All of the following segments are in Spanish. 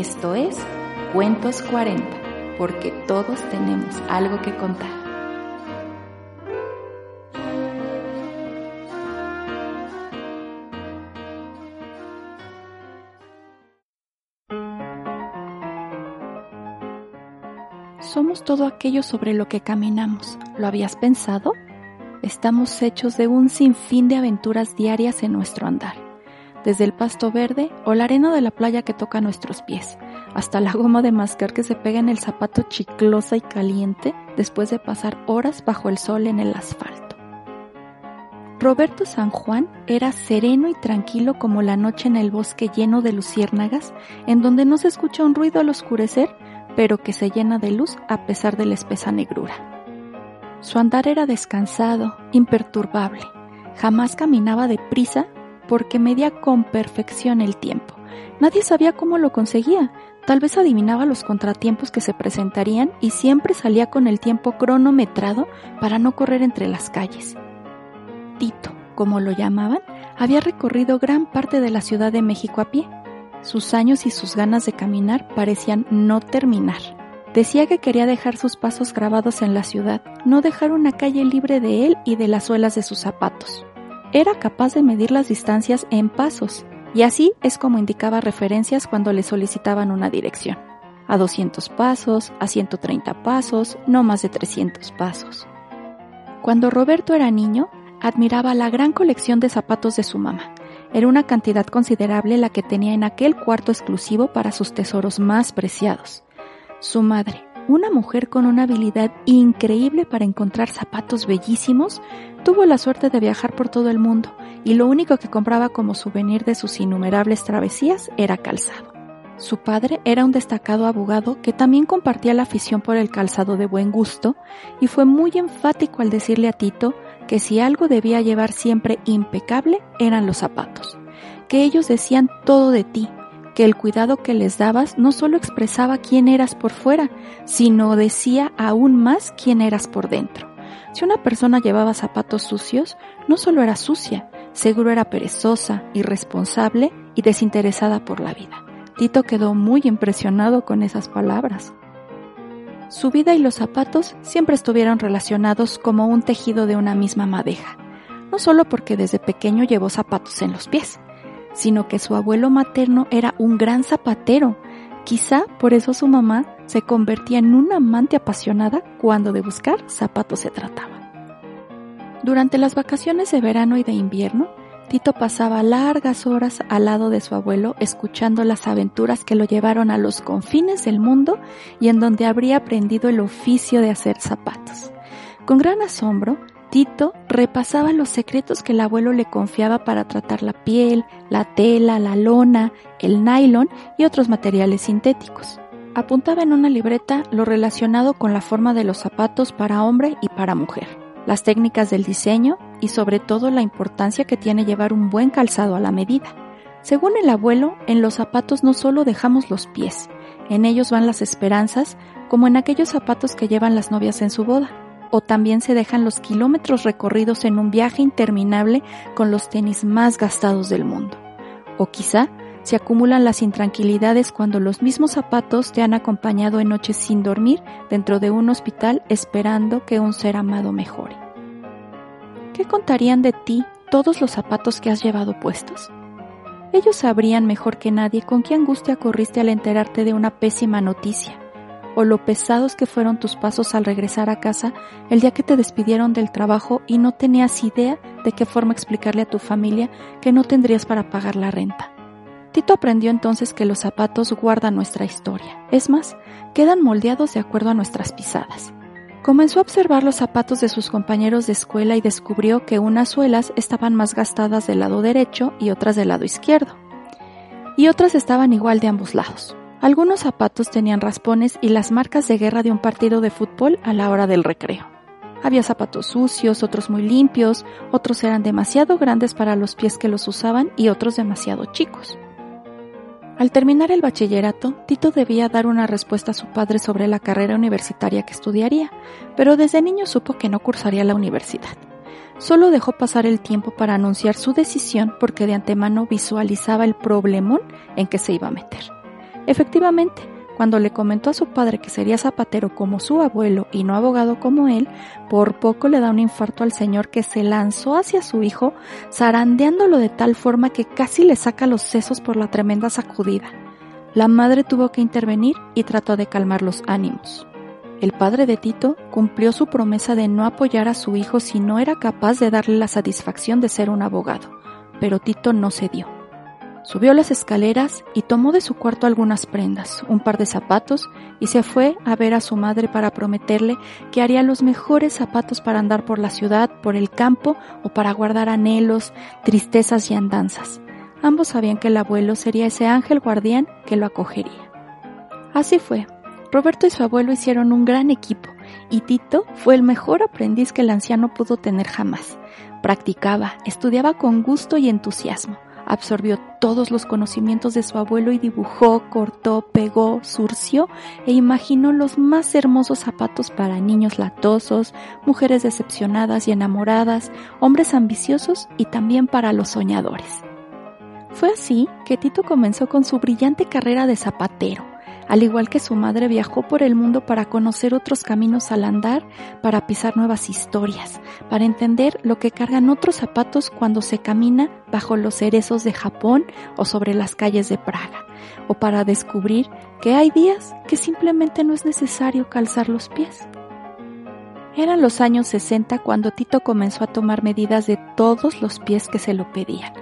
Esto es Cuentos 40, porque todos tenemos algo que contar. Somos todo aquello sobre lo que caminamos. ¿Lo habías pensado? Estamos hechos de un sinfín de aventuras diarias en nuestro andar desde el pasto verde o la arena de la playa que toca nuestros pies, hasta la goma de mascar que se pega en el zapato chiclosa y caliente después de pasar horas bajo el sol en el asfalto. Roberto San Juan era sereno y tranquilo como la noche en el bosque lleno de luciérnagas, en donde no se escucha un ruido al oscurecer, pero que se llena de luz a pesar de la espesa negrura. Su andar era descansado, imperturbable. Jamás caminaba deprisa porque medía con perfección el tiempo. Nadie sabía cómo lo conseguía, tal vez adivinaba los contratiempos que se presentarían y siempre salía con el tiempo cronometrado para no correr entre las calles. Tito, como lo llamaban, había recorrido gran parte de la Ciudad de México a pie. Sus años y sus ganas de caminar parecían no terminar. Decía que quería dejar sus pasos grabados en la ciudad, no dejar una calle libre de él y de las suelas de sus zapatos era capaz de medir las distancias en pasos, y así es como indicaba referencias cuando le solicitaban una dirección. A 200 pasos, a 130 pasos, no más de 300 pasos. Cuando Roberto era niño, admiraba la gran colección de zapatos de su mamá. Era una cantidad considerable la que tenía en aquel cuarto exclusivo para sus tesoros más preciados. Su madre, una mujer con una habilidad increíble para encontrar zapatos bellísimos, tuvo la suerte de viajar por todo el mundo y lo único que compraba como souvenir de sus innumerables travesías era calzado. Su padre era un destacado abogado que también compartía la afición por el calzado de buen gusto y fue muy enfático al decirle a Tito que si algo debía llevar siempre impecable eran los zapatos, que ellos decían todo de ti, el cuidado que les dabas no solo expresaba quién eras por fuera, sino decía aún más quién eras por dentro. Si una persona llevaba zapatos sucios, no solo era sucia, seguro era perezosa, irresponsable y desinteresada por la vida. Tito quedó muy impresionado con esas palabras. Su vida y los zapatos siempre estuvieron relacionados como un tejido de una misma madeja, no solo porque desde pequeño llevó zapatos en los pies, sino que su abuelo materno era un gran zapatero. Quizá por eso su mamá se convertía en una amante apasionada cuando de buscar zapatos se trataba. Durante las vacaciones de verano y de invierno, Tito pasaba largas horas al lado de su abuelo escuchando las aventuras que lo llevaron a los confines del mundo y en donde habría aprendido el oficio de hacer zapatos. Con gran asombro, Tito repasaba los secretos que el abuelo le confiaba para tratar la piel, la tela, la lona, el nylon y otros materiales sintéticos. Apuntaba en una libreta lo relacionado con la forma de los zapatos para hombre y para mujer, las técnicas del diseño y sobre todo la importancia que tiene llevar un buen calzado a la medida. Según el abuelo, en los zapatos no solo dejamos los pies, en ellos van las esperanzas, como en aquellos zapatos que llevan las novias en su boda o también se dejan los kilómetros recorridos en un viaje interminable con los tenis más gastados del mundo. O quizá se acumulan las intranquilidades cuando los mismos zapatos te han acompañado en noches sin dormir dentro de un hospital esperando que un ser amado mejore. ¿Qué contarían de ti todos los zapatos que has llevado puestos? Ellos sabrían mejor que nadie con qué angustia corriste al enterarte de una pésima noticia o lo pesados que fueron tus pasos al regresar a casa el día que te despidieron del trabajo y no tenías idea de qué forma explicarle a tu familia que no tendrías para pagar la renta. Tito aprendió entonces que los zapatos guardan nuestra historia. Es más, quedan moldeados de acuerdo a nuestras pisadas. Comenzó a observar los zapatos de sus compañeros de escuela y descubrió que unas suelas estaban más gastadas del lado derecho y otras del lado izquierdo. Y otras estaban igual de ambos lados. Algunos zapatos tenían raspones y las marcas de guerra de un partido de fútbol a la hora del recreo. Había zapatos sucios, otros muy limpios, otros eran demasiado grandes para los pies que los usaban y otros demasiado chicos. Al terminar el bachillerato, Tito debía dar una respuesta a su padre sobre la carrera universitaria que estudiaría, pero desde niño supo que no cursaría la universidad. Solo dejó pasar el tiempo para anunciar su decisión porque de antemano visualizaba el problemón en que se iba a meter. Efectivamente, cuando le comentó a su padre que sería zapatero como su abuelo y no abogado como él, por poco le da un infarto al señor que se lanzó hacia su hijo, zarandeándolo de tal forma que casi le saca los sesos por la tremenda sacudida. La madre tuvo que intervenir y trató de calmar los ánimos. El padre de Tito cumplió su promesa de no apoyar a su hijo si no era capaz de darle la satisfacción de ser un abogado, pero Tito no cedió. Subió las escaleras y tomó de su cuarto algunas prendas, un par de zapatos, y se fue a ver a su madre para prometerle que haría los mejores zapatos para andar por la ciudad, por el campo o para guardar anhelos, tristezas y andanzas. Ambos sabían que el abuelo sería ese ángel guardián que lo acogería. Así fue. Roberto y su abuelo hicieron un gran equipo, y Tito fue el mejor aprendiz que el anciano pudo tener jamás. Practicaba, estudiaba con gusto y entusiasmo absorbió todos los conocimientos de su abuelo y dibujó, cortó, pegó, surció e imaginó los más hermosos zapatos para niños latosos, mujeres decepcionadas y enamoradas, hombres ambiciosos y también para los soñadores. Fue así que Tito comenzó con su brillante carrera de zapatero al igual que su madre viajó por el mundo para conocer otros caminos al andar, para pisar nuevas historias, para entender lo que cargan otros zapatos cuando se camina bajo los cerezos de Japón o sobre las calles de Praga, o para descubrir que hay días que simplemente no es necesario calzar los pies. Eran los años 60 cuando Tito comenzó a tomar medidas de todos los pies que se lo pedían.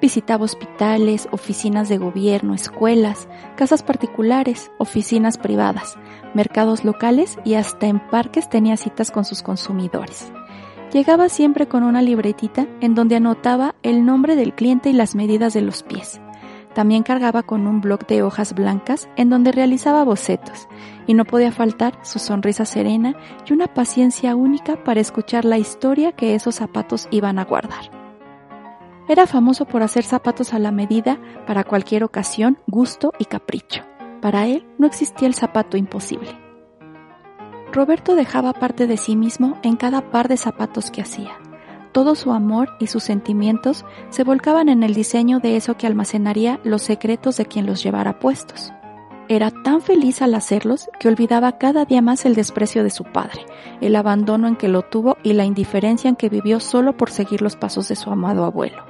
Visitaba hospitales, oficinas de gobierno, escuelas, casas particulares, oficinas privadas, mercados locales y hasta en parques tenía citas con sus consumidores. Llegaba siempre con una libretita en donde anotaba el nombre del cliente y las medidas de los pies. También cargaba con un bloc de hojas blancas en donde realizaba bocetos, y no podía faltar su sonrisa serena y una paciencia única para escuchar la historia que esos zapatos iban a guardar. Era famoso por hacer zapatos a la medida para cualquier ocasión, gusto y capricho. Para él no existía el zapato imposible. Roberto dejaba parte de sí mismo en cada par de zapatos que hacía todo su amor y sus sentimientos se volcaban en el diseño de eso que almacenaría los secretos de quien los llevara puestos. Era tan feliz al hacerlos que olvidaba cada día más el desprecio de su padre, el abandono en que lo tuvo y la indiferencia en que vivió solo por seguir los pasos de su amado abuelo.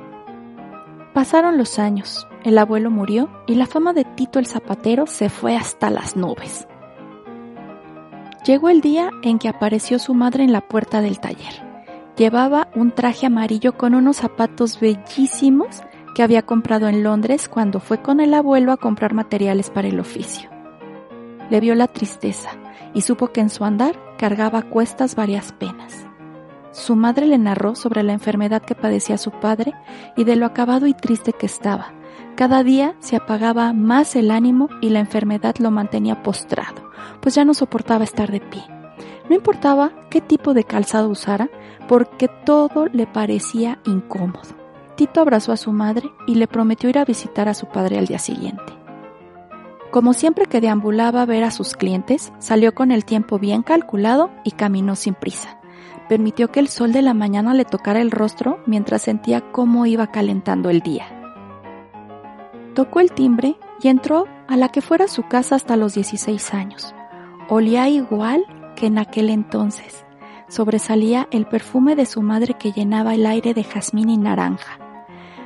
Pasaron los años, el abuelo murió y la fama de Tito el zapatero se fue hasta las nubes. Llegó el día en que apareció su madre en la puerta del taller. Llevaba un traje amarillo con unos zapatos bellísimos que había comprado en Londres cuando fue con el abuelo a comprar materiales para el oficio. Le vio la tristeza y supo que en su andar cargaba a cuestas varias penas. Su madre le narró sobre la enfermedad que padecía su padre y de lo acabado y triste que estaba. Cada día se apagaba más el ánimo y la enfermedad lo mantenía postrado, pues ya no soportaba estar de pie. No importaba qué tipo de calzado usara, porque todo le parecía incómodo. Tito abrazó a su madre y le prometió ir a visitar a su padre al día siguiente. Como siempre que deambulaba a ver a sus clientes, salió con el tiempo bien calculado y caminó sin prisa. Permitió que el sol de la mañana le tocara el rostro mientras sentía cómo iba calentando el día. Tocó el timbre y entró a la que fuera su casa hasta los 16 años. Olía igual que en aquel entonces. Sobresalía el perfume de su madre que llenaba el aire de jazmín y naranja.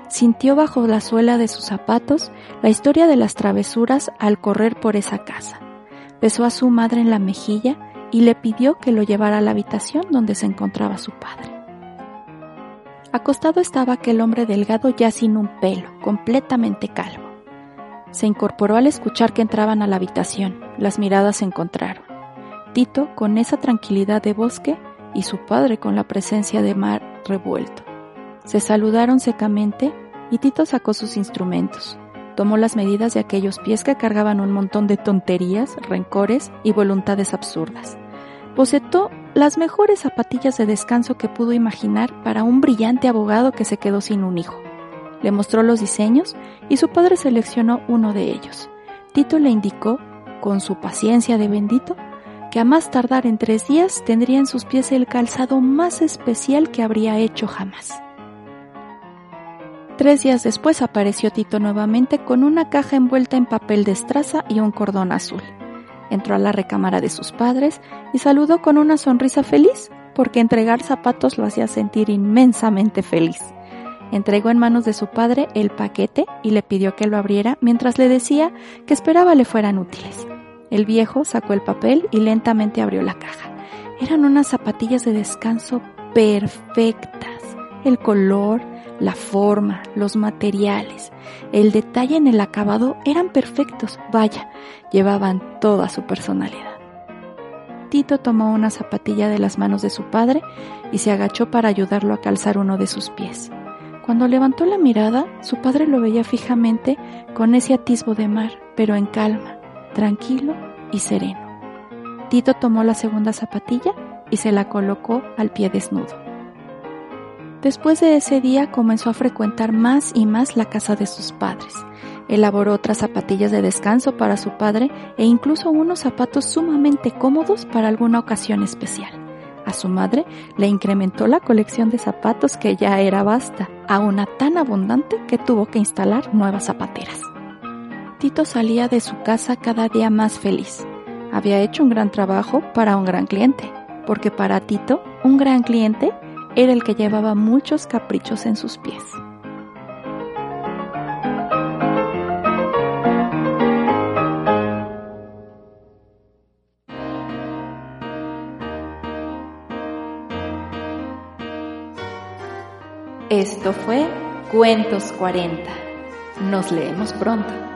Sintió bajo la suela de sus zapatos la historia de las travesuras al correr por esa casa. Besó a su madre en la mejilla y le pidió que lo llevara a la habitación donde se encontraba su padre. Acostado estaba aquel hombre delgado ya sin un pelo, completamente calvo. Se incorporó al escuchar que entraban a la habitación. Las miradas se encontraron. Tito con esa tranquilidad de bosque y su padre con la presencia de mar revuelto. Se saludaron secamente y Tito sacó sus instrumentos. Tomó las medidas de aquellos pies que cargaban un montón de tonterías, rencores y voluntades absurdas. Bocetó las mejores zapatillas de descanso que pudo imaginar para un brillante abogado que se quedó sin un hijo. Le mostró los diseños y su padre seleccionó uno de ellos. Tito le indicó, con su paciencia de bendito, que a más tardar en tres días tendría en sus pies el calzado más especial que habría hecho jamás. Tres días después apareció Tito nuevamente con una caja envuelta en papel de estraza y un cordón azul. Entró a la recámara de sus padres y saludó con una sonrisa feliz, porque entregar zapatos lo hacía sentir inmensamente feliz. Entregó en manos de su padre el paquete y le pidió que lo abriera mientras le decía que esperaba le fueran útiles. El viejo sacó el papel y lentamente abrió la caja. Eran unas zapatillas de descanso perfectas. El color, la forma, los materiales, el detalle en el acabado eran perfectos. Vaya, llevaban toda su personalidad. Tito tomó una zapatilla de las manos de su padre y se agachó para ayudarlo a calzar uno de sus pies. Cuando levantó la mirada, su padre lo veía fijamente con ese atisbo de mar, pero en calma tranquilo y sereno. Tito tomó la segunda zapatilla y se la colocó al pie desnudo. Después de ese día comenzó a frecuentar más y más la casa de sus padres. Elaboró otras zapatillas de descanso para su padre e incluso unos zapatos sumamente cómodos para alguna ocasión especial. A su madre le incrementó la colección de zapatos que ya era vasta, a una tan abundante que tuvo que instalar nuevas zapateras. Tito salía de su casa cada día más feliz. Había hecho un gran trabajo para un gran cliente, porque para Tito un gran cliente era el que llevaba muchos caprichos en sus pies. Esto fue Cuentos 40. Nos leemos pronto.